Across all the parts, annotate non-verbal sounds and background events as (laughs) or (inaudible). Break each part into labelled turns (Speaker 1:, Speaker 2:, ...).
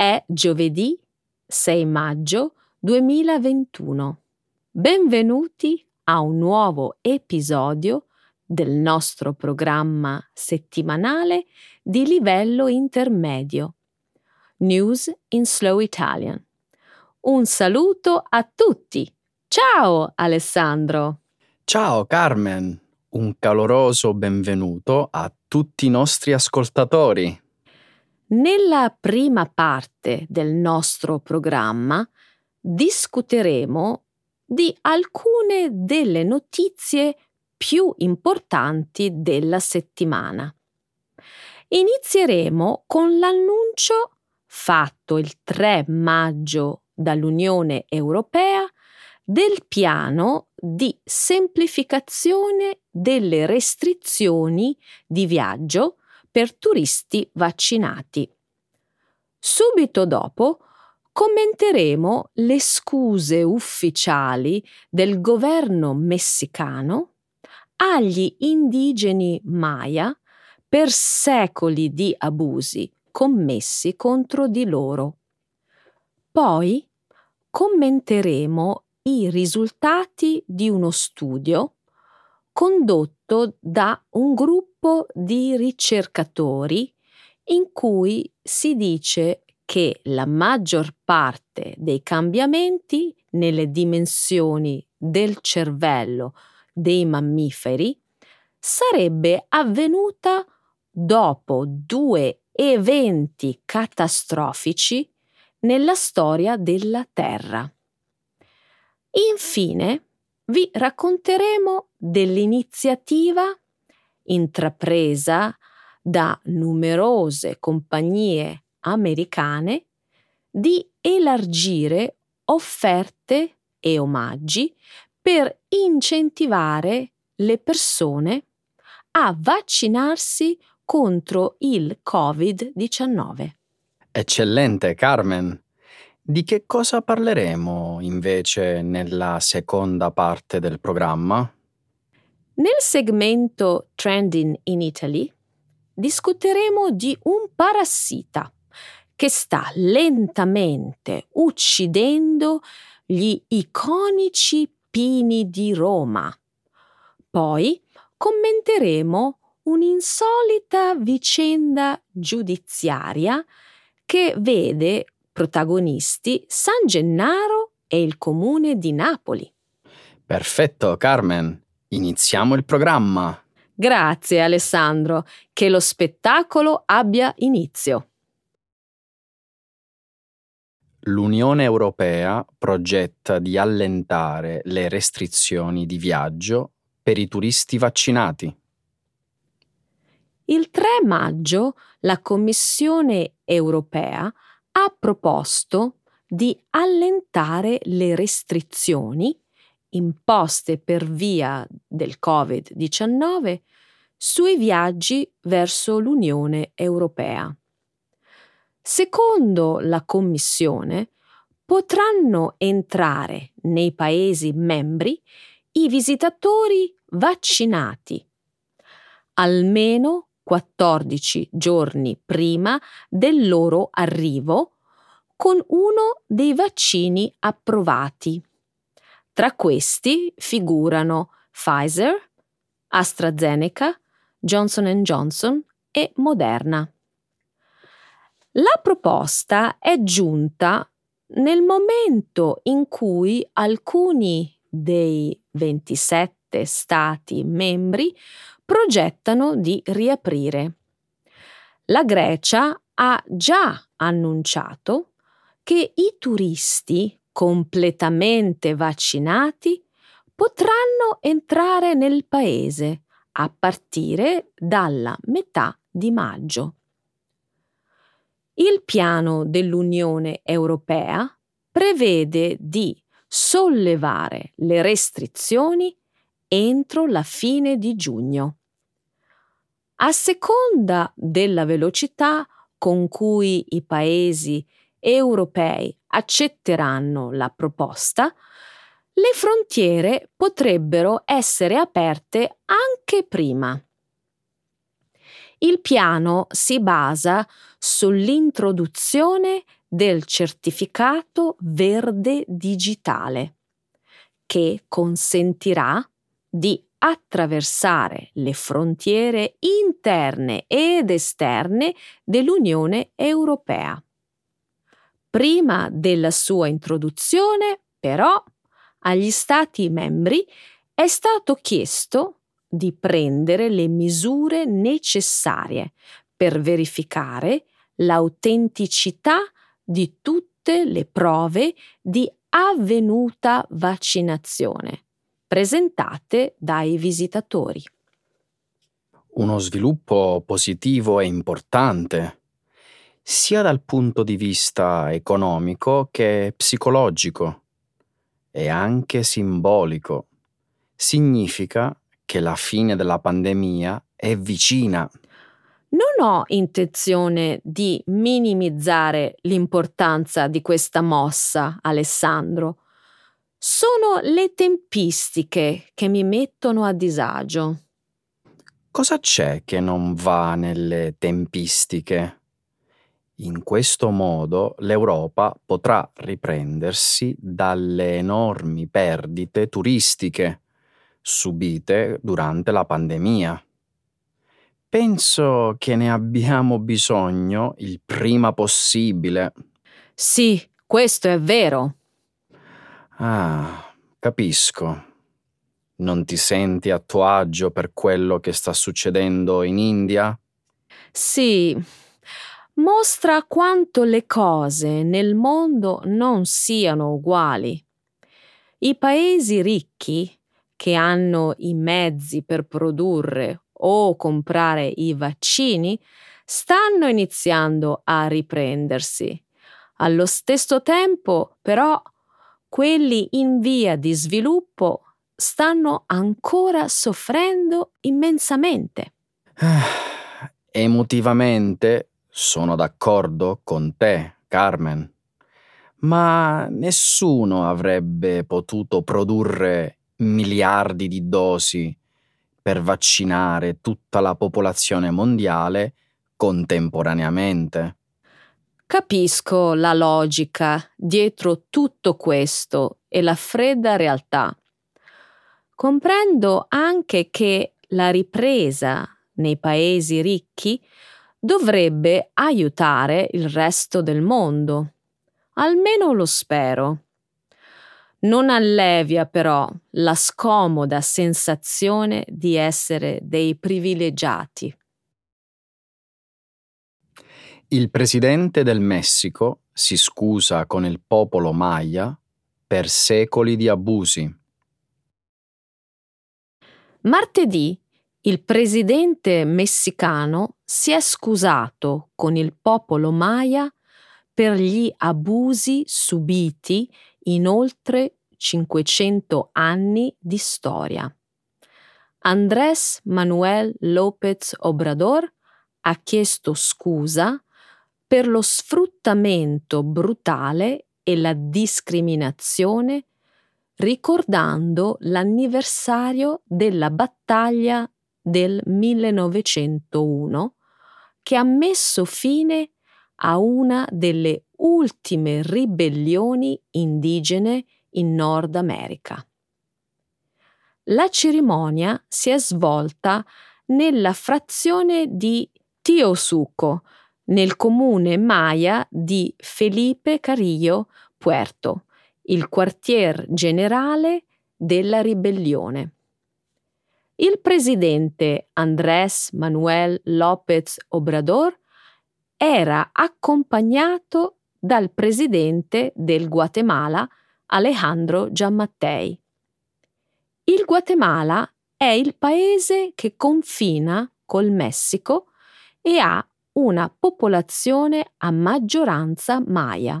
Speaker 1: È giovedì 6 maggio 2021. Benvenuti a un nuovo episodio del nostro programma settimanale di livello intermedio. News in Slow Italian. Un saluto a tutti. Ciao Alessandro.
Speaker 2: Ciao Carmen, un caloroso benvenuto a tutti i nostri ascoltatori.
Speaker 1: Nella prima parte del nostro programma discuteremo di alcune delle notizie più importanti della settimana. Inizieremo con l'annuncio fatto il 3 maggio dall'Unione Europea del piano di semplificazione delle restrizioni di viaggio per turisti vaccinati. Subito dopo commenteremo le scuse ufficiali del governo messicano agli indigeni Maya per secoli di abusi commessi contro di loro. Poi commenteremo i risultati di uno studio condotto da un gruppo di ricercatori in cui si dice che la maggior parte dei cambiamenti nelle dimensioni del cervello dei mammiferi sarebbe avvenuta dopo due eventi catastrofici nella storia della Terra. Infine, vi racconteremo dell'iniziativa intrapresa da numerose compagnie americane di elargire offerte e omaggi per incentivare le persone a vaccinarsi contro il Covid-19.
Speaker 2: Eccellente, Carmen. Di che cosa parleremo invece nella seconda parte del programma?
Speaker 1: Nel segmento Trending in Italy discuteremo di un parassita che sta lentamente uccidendo gli iconici pini di Roma. Poi commenteremo un'insolita vicenda giudiziaria che vede protagonisti San Gennaro e il comune di Napoli.
Speaker 2: Perfetto, Carmen. Iniziamo il programma.
Speaker 1: Grazie Alessandro, che lo spettacolo abbia inizio.
Speaker 2: L'Unione Europea progetta di allentare le restrizioni di viaggio per i turisti vaccinati.
Speaker 1: Il 3 maggio la Commissione europea ha proposto di allentare le restrizioni imposte per via del Covid-19 sui viaggi verso l'Unione Europea. Secondo la Commissione, potranno entrare nei Paesi membri i visitatori vaccinati almeno 14 giorni prima del loro arrivo con uno dei vaccini approvati. Tra questi figurano Pfizer, AstraZeneca, Johnson Johnson e Moderna. La proposta è giunta nel momento in cui alcuni dei 27 Stati membri progettano di riaprire. La Grecia ha già annunciato che i turisti completamente vaccinati potranno entrare nel paese a partire dalla metà di maggio. Il piano dell'Unione Europea prevede di sollevare le restrizioni entro la fine di giugno. A seconda della velocità con cui i paesi europei accetteranno la proposta, le frontiere potrebbero essere aperte anche prima. Il piano si basa sull'introduzione del certificato verde digitale che consentirà di attraversare le frontiere interne ed esterne dell'Unione Europea. Prima della sua introduzione, però, agli Stati membri è stato chiesto di prendere le misure necessarie per verificare l'autenticità di tutte le prove di avvenuta vaccinazione presentate dai visitatori.
Speaker 2: Uno sviluppo positivo e importante, sia dal punto di vista economico che psicologico e anche simbolico. Significa che la fine della pandemia è vicina.
Speaker 1: Non ho intenzione di minimizzare l'importanza di questa mossa, Alessandro. Sono le tempistiche che mi mettono a disagio.
Speaker 2: Cosa c'è che non va nelle tempistiche? In questo modo l'Europa potrà riprendersi dalle enormi perdite turistiche subite durante la pandemia. Penso che ne abbiamo bisogno il prima possibile.
Speaker 1: Sì, questo è vero.
Speaker 2: Ah, capisco. Non ti senti a tuo agio per quello che sta succedendo in India?
Speaker 1: Sì, mostra quanto le cose nel mondo non siano uguali. I paesi ricchi, che hanno i mezzi per produrre o comprare i vaccini, stanno iniziando a riprendersi. Allo stesso tempo, però, quelli in via di sviluppo stanno ancora soffrendo immensamente. (sighs)
Speaker 2: Emotivamente sono d'accordo con te, Carmen, ma nessuno avrebbe potuto produrre miliardi di dosi per vaccinare tutta la popolazione mondiale contemporaneamente.
Speaker 1: Capisco la logica dietro tutto questo e la fredda realtà. Comprendo anche che la ripresa nei paesi ricchi dovrebbe aiutare il resto del mondo. Almeno lo spero. Non allevia però la scomoda sensazione di essere dei privilegiati.
Speaker 2: Il presidente del Messico si scusa con il popolo Maya per secoli di abusi.
Speaker 1: Martedì il presidente messicano si è scusato con il popolo Maya per gli abusi subiti in oltre 500 anni di storia. Andrés Manuel López Obrador ha chiesto scusa per lo sfruttamento brutale e la discriminazione ricordando l'anniversario della battaglia del 1901 che ha messo fine a una delle ultime ribellioni indigene in Nord America. La cerimonia si è svolta nella frazione di Tiosuco, nel comune maya di Felipe Carrillo Puerto, il quartier generale della ribellione. Il presidente Andrés Manuel López Obrador era accompagnato dal presidente del Guatemala Alejandro Giammattei. Il Guatemala è il paese che confina col Messico e ha una popolazione a maggioranza Maya.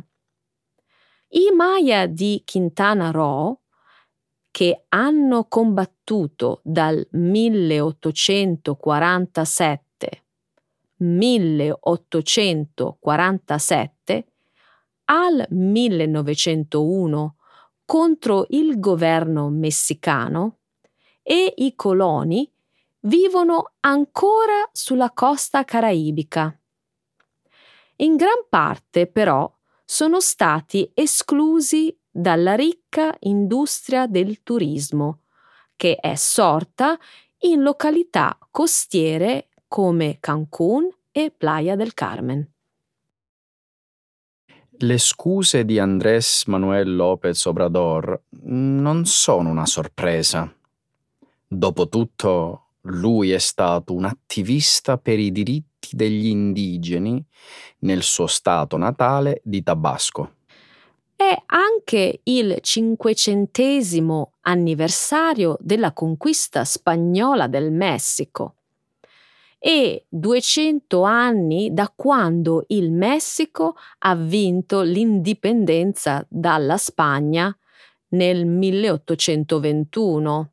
Speaker 1: I Maya di Quintana Roo, che hanno combattuto dal 1847 1847 al 1901 contro il governo messicano e i coloni vivono ancora sulla costa caraibica. In gran parte, però, sono stati esclusi dalla ricca industria del turismo, che è sorta in località costiere come Cancún e Playa del Carmen.
Speaker 2: Le scuse di Andrés Manuel López Obrador non sono una sorpresa. Dopotutto, lui è stato un attivista per i diritti degli indigeni nel suo stato natale di Tabasco.
Speaker 1: È anche il cinquecentesimo anniversario della conquista spagnola del Messico e 200 anni da quando il Messico ha vinto l'indipendenza dalla Spagna nel 1821.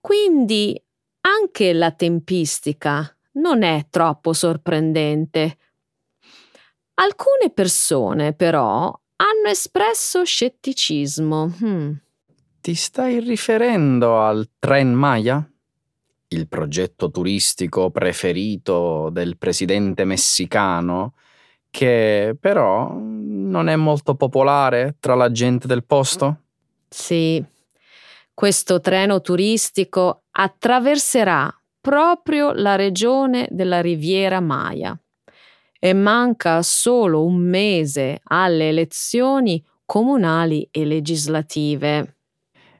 Speaker 1: Quindi anche la tempistica non è troppo sorprendente. Alcune persone però hanno espresso scetticismo. Hmm.
Speaker 2: Ti stai riferendo al Tren Maya? Il progetto turistico preferito del presidente messicano, che però non è molto popolare tra la gente del posto?
Speaker 1: Sì, questo treno turistico attraverserà proprio la regione della Riviera Maya e manca solo un mese alle elezioni comunali e legislative.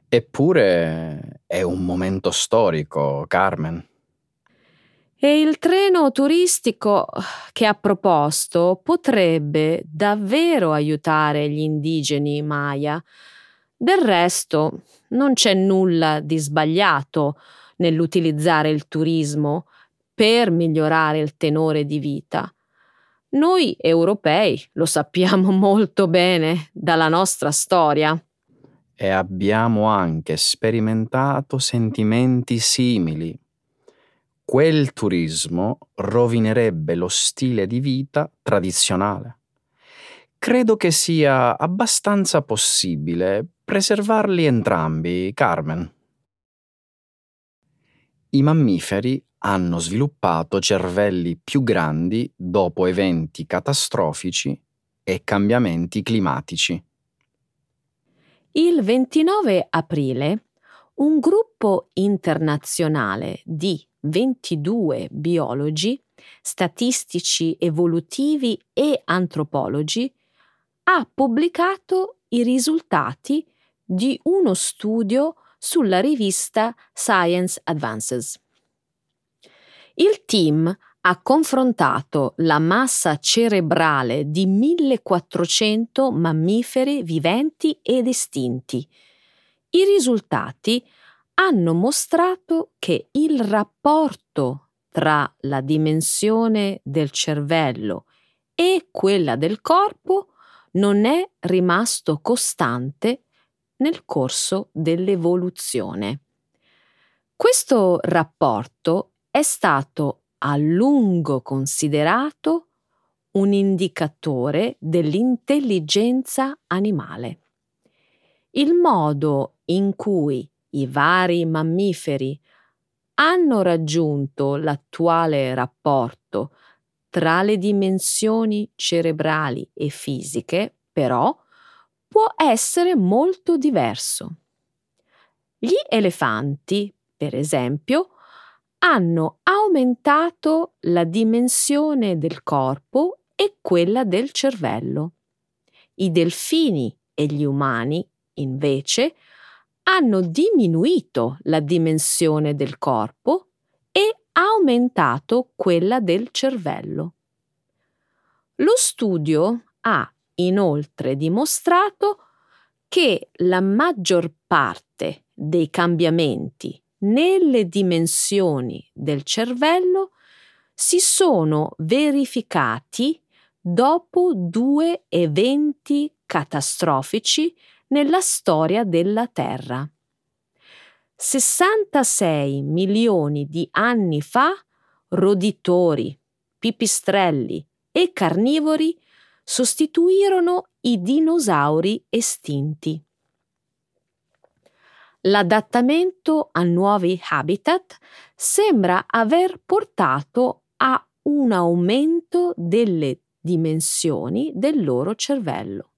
Speaker 2: Eppure è un momento storico, Carmen.
Speaker 1: E il treno turistico che ha proposto potrebbe davvero aiutare gli indigeni Maya. Del resto non c'è nulla di sbagliato nell'utilizzare il turismo per migliorare il tenore di vita. Noi europei lo sappiamo (laughs) molto bene dalla nostra storia.
Speaker 2: E abbiamo anche sperimentato sentimenti simili. Quel turismo rovinerebbe lo stile di vita tradizionale. Credo che sia abbastanza possibile preservarli entrambi, Carmen. I mammiferi hanno sviluppato cervelli più grandi dopo eventi catastrofici e cambiamenti climatici.
Speaker 1: Il 29 aprile un gruppo internazionale di 22 biologi, statistici evolutivi e antropologi ha pubblicato i risultati di uno studio sulla rivista Science Advances. Il team ha confrontato la massa cerebrale di 1400 mammiferi viventi ed estinti. I risultati hanno mostrato che il rapporto tra la dimensione del cervello e quella del corpo non è rimasto costante nel corso dell'evoluzione. Questo rapporto è stato a lungo considerato un indicatore dell'intelligenza animale. Il modo in cui i vari mammiferi hanno raggiunto l'attuale rapporto tra le dimensioni cerebrali e fisiche, però, può essere molto diverso. Gli elefanti, per esempio, hanno aumentato la dimensione del corpo e quella del cervello. I delfini e gli umani, invece, hanno diminuito la dimensione del corpo e aumentato quella del cervello. Lo studio ha inoltre dimostrato che la maggior parte dei cambiamenti nelle dimensioni del cervello si sono verificati dopo due eventi catastrofici nella storia della Terra. 66 milioni di anni fa roditori, pipistrelli e carnivori sostituirono i dinosauri estinti. L'adattamento a nuovi habitat sembra aver portato a un aumento delle dimensioni del loro cervello.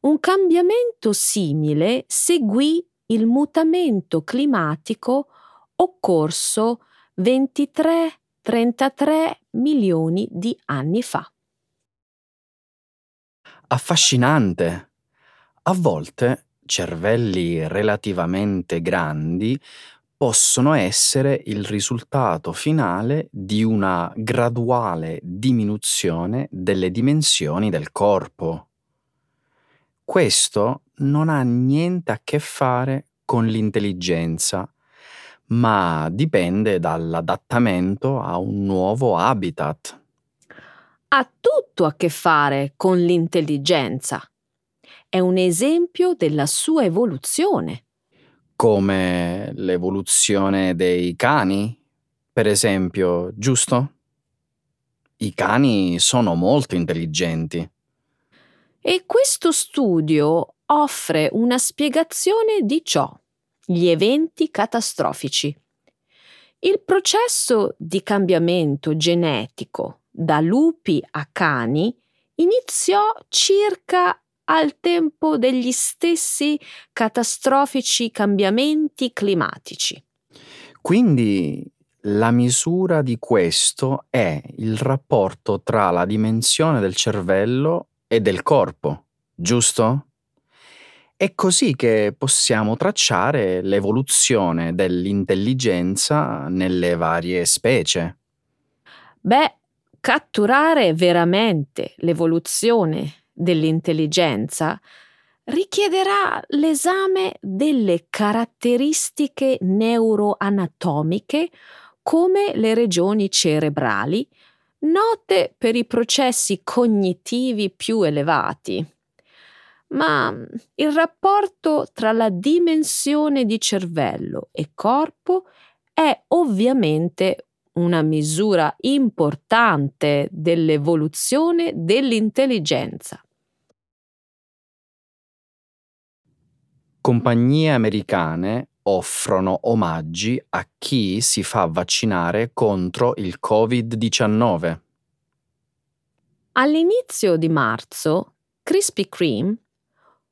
Speaker 1: Un cambiamento simile seguì il mutamento climatico occorso 23-33 milioni di anni fa.
Speaker 2: Affascinante! A volte cervelli relativamente grandi possono essere il risultato finale di una graduale diminuzione delle dimensioni del corpo. Questo non ha niente a che fare con l'intelligenza, ma dipende dall'adattamento a un nuovo habitat.
Speaker 1: Ha tutto a che fare con l'intelligenza. È un esempio della sua evoluzione.
Speaker 2: Come l'evoluzione dei cani, per esempio, giusto? I cani sono molto intelligenti.
Speaker 1: E questo studio offre una spiegazione di ciò, gli eventi catastrofici. Il processo di cambiamento genetico da lupi a cani iniziò circa al tempo degli stessi catastrofici cambiamenti climatici.
Speaker 2: Quindi la misura di questo è il rapporto tra la dimensione del cervello e del corpo, giusto? È così che possiamo tracciare l'evoluzione dell'intelligenza nelle varie specie.
Speaker 1: Beh, catturare veramente l'evoluzione dell'intelligenza richiederà l'esame delle caratteristiche neuroanatomiche come le regioni cerebrali, note per i processi cognitivi più elevati. Ma il rapporto tra la dimensione di cervello e corpo è ovviamente una misura importante dell'evoluzione dell'intelligenza.
Speaker 2: Compagnie americane offrono omaggi a chi si fa vaccinare contro il Covid-19.
Speaker 1: All'inizio di marzo, Krispy Kreme,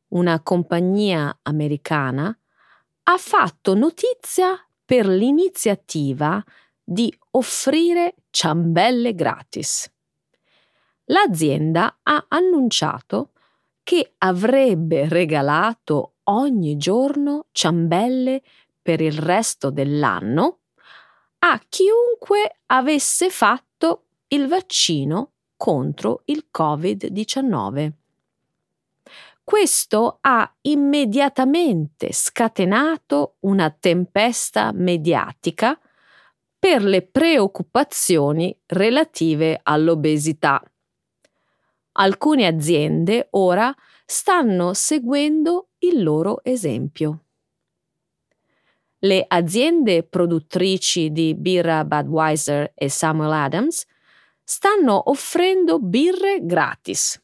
Speaker 1: una compagnia americana, ha fatto notizia per l'iniziativa di offrire ciambelle gratis. L'azienda ha annunciato che avrebbe regalato ogni giorno ciambelle per il resto dell'anno a chiunque avesse fatto il vaccino contro il Covid-19. Questo ha immediatamente scatenato una tempesta mediatica per le preoccupazioni relative all'obesità. Alcune aziende ora stanno seguendo il loro esempio. Le aziende produttrici di birra Budweiser e Samuel Adams stanno offrendo birre gratis.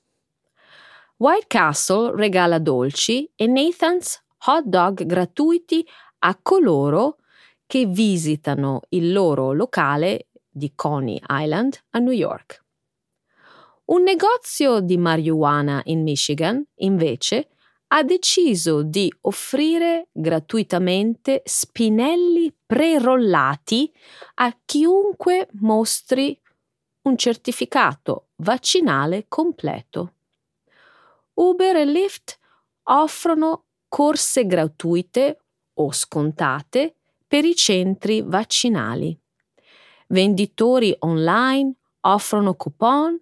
Speaker 1: White Castle regala dolci e Nathan's hot dog gratuiti a coloro che visitano il loro locale di Coney Island a New York. Un negozio di marijuana in Michigan, invece, ha deciso di offrire gratuitamente spinelli prerollati a chiunque mostri un certificato vaccinale completo. Uber e Lyft offrono corse gratuite o scontate per i centri vaccinali. Venditori online offrono coupon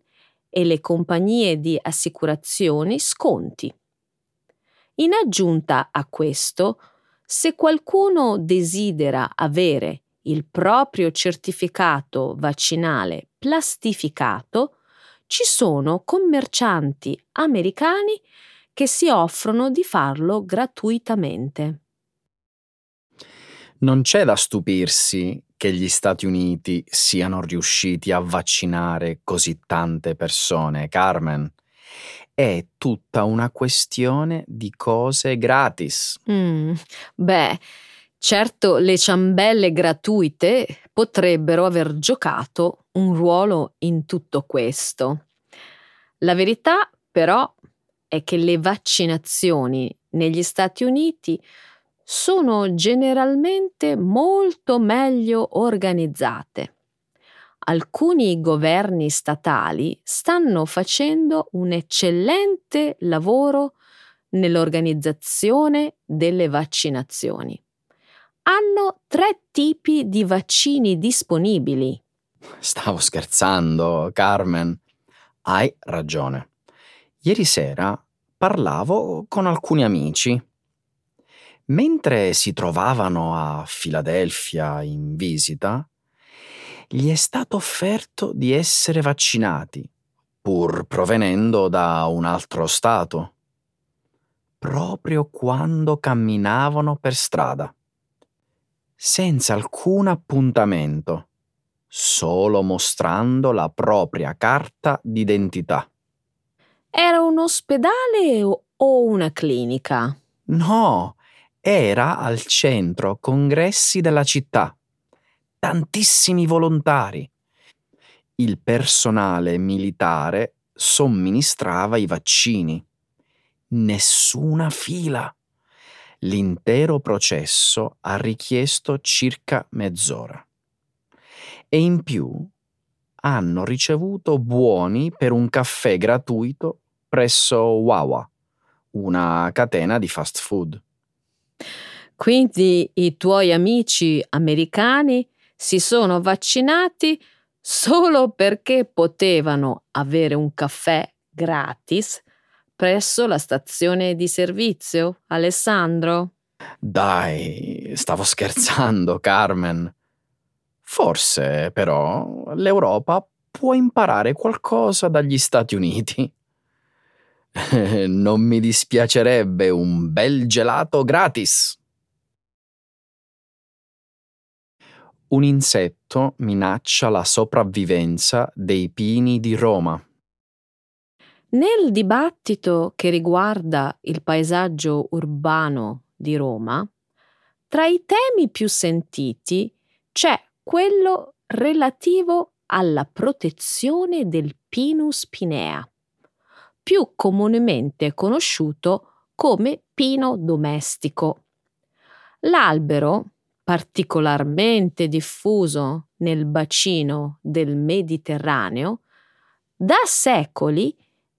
Speaker 1: e le compagnie di assicurazioni sconti. In aggiunta a questo, se qualcuno desidera avere il proprio certificato vaccinale plastificato, ci sono commercianti americani che si offrono di farlo gratuitamente.
Speaker 2: Non c'è da stupirsi che gli Stati Uniti siano riusciti a vaccinare così tante persone, Carmen. È tutta una questione di cose gratis.
Speaker 1: Mm, beh, certo le ciambelle gratuite potrebbero aver giocato un ruolo in tutto questo. La verità, però, è che le vaccinazioni negli Stati Uniti sono generalmente molto meglio organizzate. Alcuni governi statali stanno facendo un eccellente lavoro nell'organizzazione delle vaccinazioni. Hanno tre tipi di vaccini disponibili.
Speaker 2: Stavo scherzando, Carmen. Hai ragione. Ieri sera parlavo con alcuni amici. Mentre si trovavano a Filadelfia in visita, gli è stato offerto di essere vaccinati, pur provenendo da un altro stato, proprio quando camminavano per strada, senza alcun appuntamento, solo mostrando la propria carta d'identità.
Speaker 1: Era un ospedale o una clinica?
Speaker 2: No, era al centro congressi della città tantissimi volontari. Il personale militare somministrava i vaccini. Nessuna fila. L'intero processo ha richiesto circa mezz'ora. E in più hanno ricevuto buoni per un caffè gratuito presso Wawa, una catena di fast food.
Speaker 1: Quindi i tuoi amici americani si sono vaccinati solo perché potevano avere un caffè gratis presso la stazione di servizio, Alessandro?
Speaker 2: Dai, stavo scherzando, Carmen. Forse, però, l'Europa può imparare qualcosa dagli Stati Uniti. (laughs) non mi dispiacerebbe un bel gelato gratis. Un insetto minaccia la sopravvivenza dei pini di Roma.
Speaker 1: Nel dibattito che riguarda il paesaggio urbano di Roma, tra i temi più sentiti c'è quello relativo alla protezione del Pinus pinea, più comunemente conosciuto come pino domestico. L'albero, particolarmente diffuso nel bacino del Mediterraneo, da secoli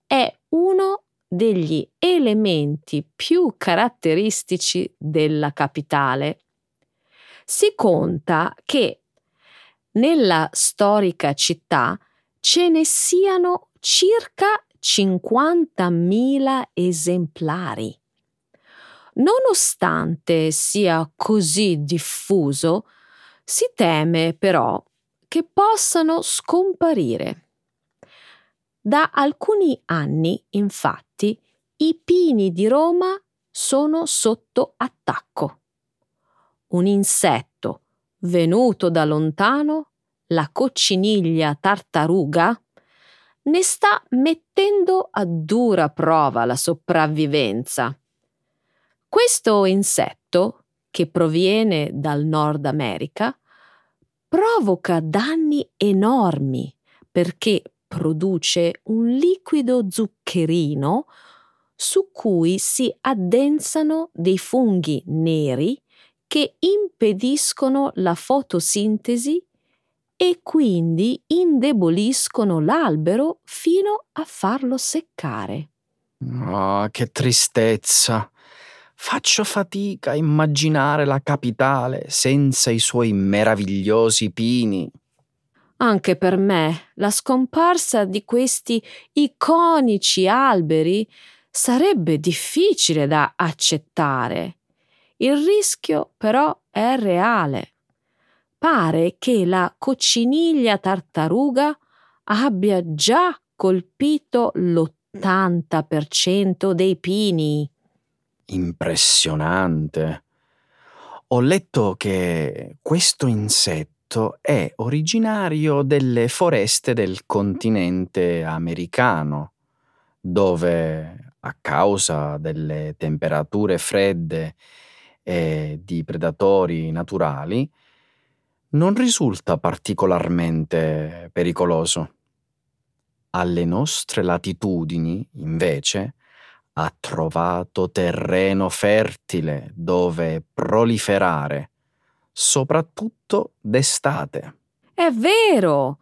Speaker 1: è uno degli elementi più caratteristici della capitale. Si conta che nella storica città ce ne siano circa 50.000 esemplari. Nonostante sia così diffuso, si teme però che possano scomparire. Da alcuni anni, infatti, i pini di Roma sono sotto attacco. Un insetto venuto da lontano, la cocciniglia tartaruga, ne sta mettendo a dura prova la sopravvivenza. Questo insetto, che proviene dal Nord America, provoca danni enormi perché produce un liquido zuccherino su cui si addensano dei funghi neri che impediscono la fotosintesi e quindi indeboliscono l'albero fino a farlo seccare.
Speaker 2: Oh, che tristezza! Faccio fatica a immaginare la capitale senza i suoi meravigliosi pini.
Speaker 1: Anche per me la scomparsa di questi iconici alberi sarebbe difficile da accettare. Il rischio però è reale. Pare che la cocciniglia tartaruga abbia già colpito l'80% dei pini
Speaker 2: impressionante. Ho letto che questo insetto è originario delle foreste del continente americano, dove a causa delle temperature fredde e di predatori naturali non risulta particolarmente pericoloso. alle nostre latitudini, invece, ha trovato terreno fertile dove proliferare, soprattutto d'estate.
Speaker 1: È vero!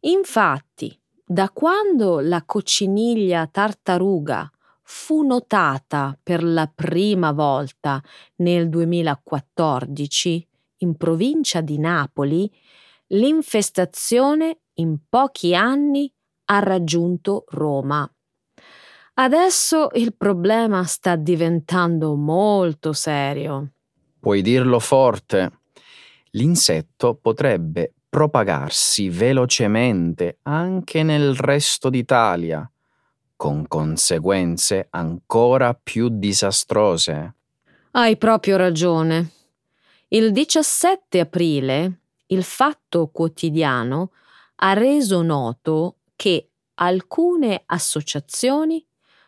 Speaker 1: Infatti, da quando la cocciniglia tartaruga fu notata per la prima volta nel 2014 in provincia di Napoli, l'infestazione in pochi anni ha raggiunto Roma. Adesso il problema sta diventando molto serio.
Speaker 2: Puoi dirlo forte. L'insetto potrebbe propagarsi velocemente anche nel resto d'Italia, con conseguenze ancora più disastrose.
Speaker 1: Hai proprio ragione. Il 17 aprile il Fatto Quotidiano ha reso noto che alcune associazioni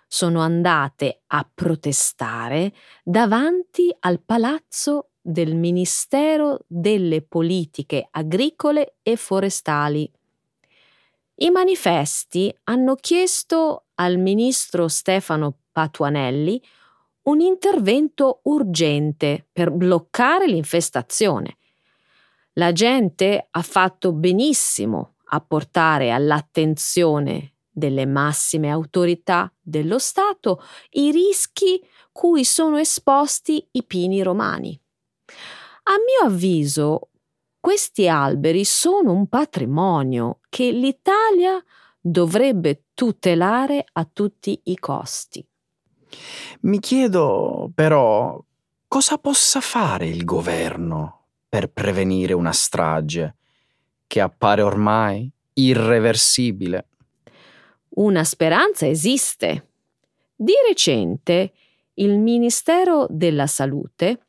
Speaker 1: sono andate a protestare davanti al palazzo del Ministero delle Politiche Agricole e Forestali. I manifesti hanno chiesto al ministro Stefano Patuanelli un intervento urgente per bloccare l'infestazione. La gente ha fatto benissimo a portare all'attenzione delle massime autorità dello Stato i rischi cui sono esposti i pini romani. A mio avviso, questi alberi sono un patrimonio che l'Italia dovrebbe tutelare a tutti i costi.
Speaker 2: Mi chiedo però cosa possa fare il governo per prevenire una strage che appare ormai irreversibile.
Speaker 1: Una speranza esiste. Di recente il Ministero della Salute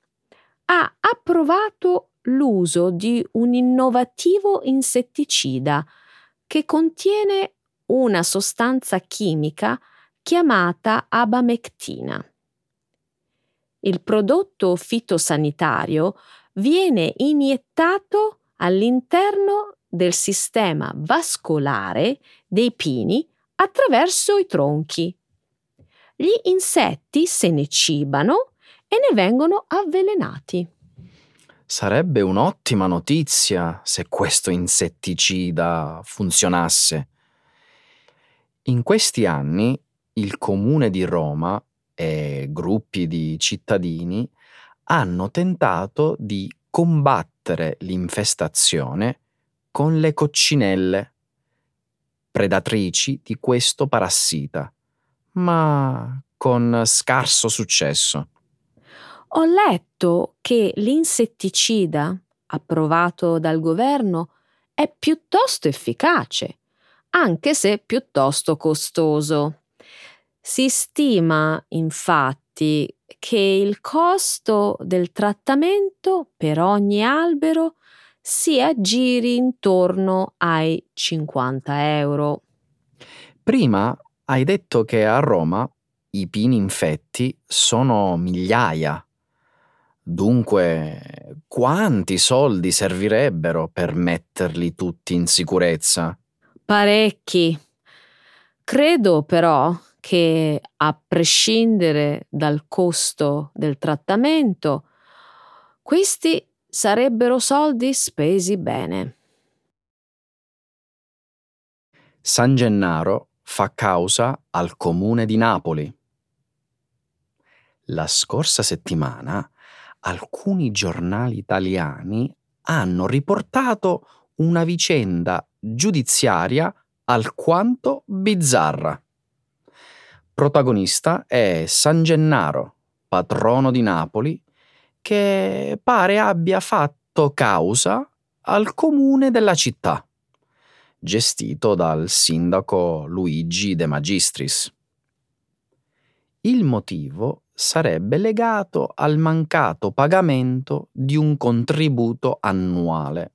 Speaker 1: ha approvato l'uso di un innovativo insetticida che contiene una sostanza chimica chiamata abamectina. Il prodotto fitosanitario viene iniettato all'interno del sistema vascolare dei pini attraverso i tronchi. Gli insetti se ne cibano e ne vengono avvelenati.
Speaker 2: Sarebbe un'ottima notizia se questo insetticida funzionasse. In questi anni il Comune di Roma e gruppi di cittadini hanno tentato di combattere l'infestazione con le coccinelle, predatrici di questo parassita, ma con scarso successo.
Speaker 1: Ho letto che l'insetticida approvato dal governo è piuttosto efficace, anche se piuttosto costoso. Si stima, infatti, che il costo del trattamento per ogni albero si aggiri intorno ai 50 euro.
Speaker 2: Prima hai detto che a Roma i pini infetti sono migliaia. Dunque, quanti soldi servirebbero per metterli tutti in sicurezza?
Speaker 1: Parecchi. Credo però che a prescindere dal costo del trattamento, questi sarebbero soldi spesi bene.
Speaker 2: San Gennaro fa causa al comune di Napoli. La scorsa settimana alcuni giornali italiani hanno riportato una vicenda giudiziaria alquanto bizzarra. Protagonista è San Gennaro, patrono di Napoli, che pare abbia fatto causa al comune della città, gestito dal sindaco Luigi De Magistris. Il motivo sarebbe legato al mancato pagamento di un contributo annuale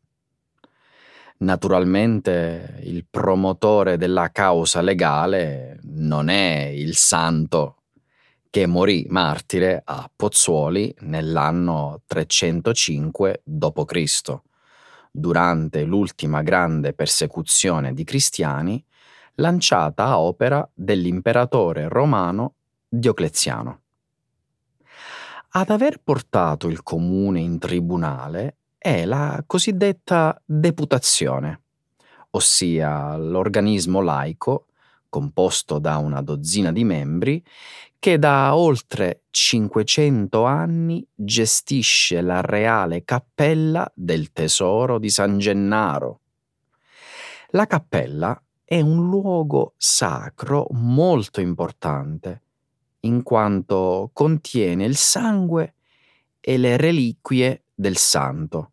Speaker 2: Naturalmente il promotore della causa legale non è il santo che morì martire a Pozzuoli nell'anno 305 d.C. Durante l'ultima grande persecuzione di cristiani, lanciata a opera dell'imperatore romano Diocleziano. Ad aver portato il comune in tribunale è la cosiddetta deputazione, ossia l'organismo laico composto da una dozzina di membri che da oltre 500 anni gestisce la reale cappella del tesoro di San Gennaro. La cappella è un luogo sacro molto importante, in quanto contiene il sangue e le reliquie del santo,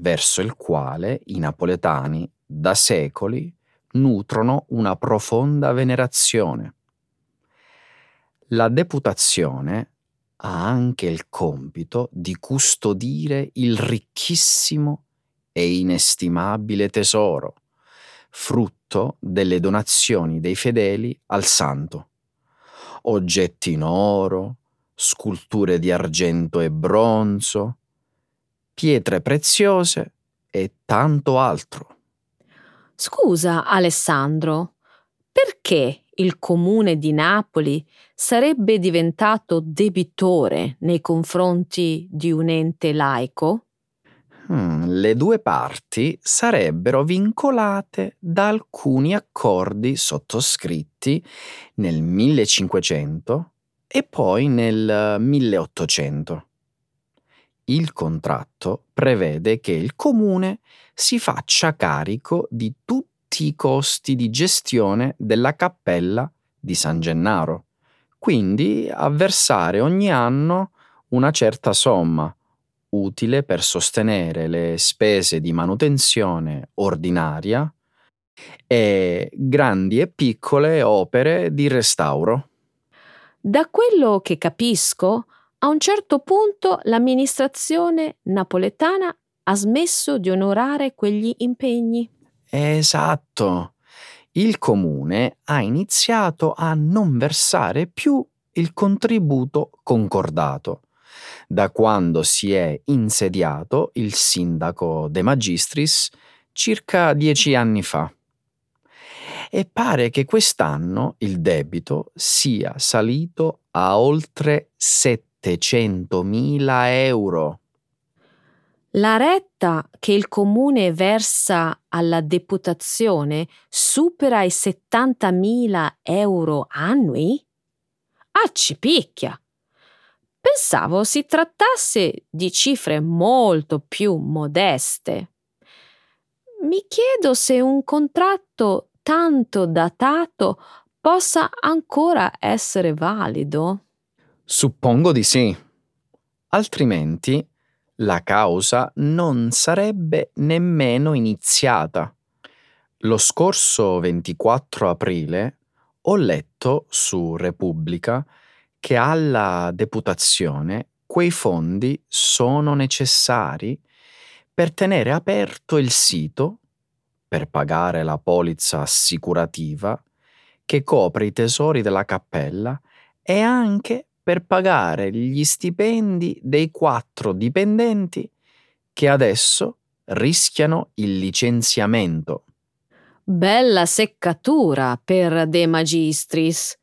Speaker 2: verso il quale i napoletani da secoli nutrono una profonda venerazione. La deputazione ha anche il compito di custodire il ricchissimo e inestimabile tesoro, frutto delle donazioni dei fedeli al santo. Oggetti in oro, sculture di argento e bronzo, pietre preziose e tanto altro.
Speaker 1: Scusa, Alessandro, perché il comune di Napoli sarebbe diventato debitore nei confronti di un ente laico?
Speaker 2: Hmm, le due parti sarebbero vincolate da alcuni accordi sottoscritti nel 1500 e poi nel 1800. Il contratto prevede che il comune si faccia carico di tutti i costi di gestione della cappella di San Gennaro, quindi a versare ogni anno una certa somma utile per sostenere le spese di manutenzione ordinaria e grandi e piccole opere di restauro.
Speaker 1: Da quello che capisco, a un certo punto l'amministrazione napoletana ha smesso di onorare quegli impegni.
Speaker 2: Esatto. Il comune ha iniziato a non versare più il contributo concordato da quando si è insediato il sindaco De Magistris circa dieci anni fa. E pare che quest'anno il debito sia salito a oltre 7 700.000 euro.
Speaker 1: La retta che il comune versa alla deputazione supera i 70.000 euro annui? Ah, ci picchia! Pensavo si trattasse di cifre molto più modeste. Mi chiedo se un contratto tanto datato possa ancora essere valido.
Speaker 2: Suppongo di sì. Altrimenti la causa non sarebbe nemmeno iniziata. Lo scorso 24 aprile ho letto su Repubblica che alla deputazione quei fondi sono necessari per tenere aperto il sito, per pagare la polizza assicurativa che copre i tesori della cappella e anche per pagare gli stipendi dei quattro dipendenti che adesso rischiano il licenziamento.
Speaker 1: Bella seccatura per De Magistris.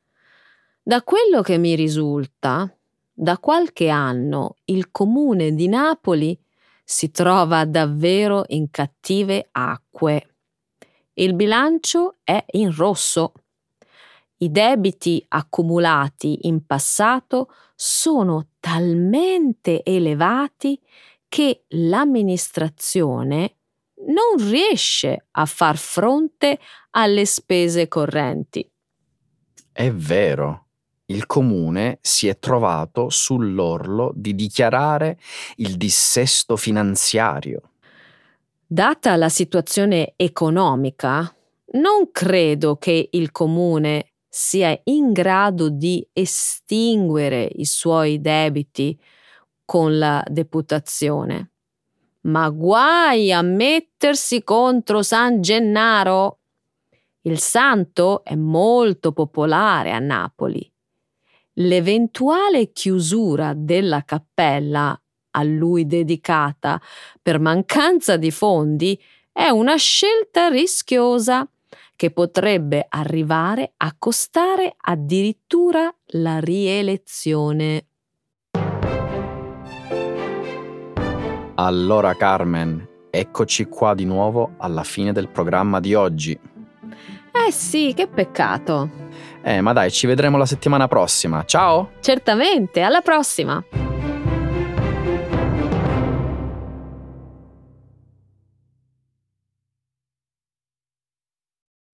Speaker 1: Da quello che mi risulta, da qualche anno il comune di Napoli si trova davvero in cattive acque. Il bilancio è in rosso. I debiti accumulati in passato sono talmente elevati che l'amministrazione non riesce a far fronte alle spese correnti.
Speaker 2: È vero, il comune si è trovato sull'orlo di dichiarare il dissesto finanziario.
Speaker 1: Data la situazione economica, non credo che il comune sia in grado di estinguere i suoi debiti con la deputazione. Ma guai a mettersi contro San Gennaro. Il santo è molto popolare a Napoli. L'eventuale chiusura della cappella a lui dedicata per mancanza di fondi è una scelta rischiosa che potrebbe arrivare a costare addirittura la rielezione.
Speaker 2: Allora Carmen, eccoci qua di nuovo alla fine del programma di oggi.
Speaker 1: Eh sì, che peccato.
Speaker 2: Eh, ma dai, ci vedremo la settimana prossima. Ciao!
Speaker 1: Certamente, alla prossima!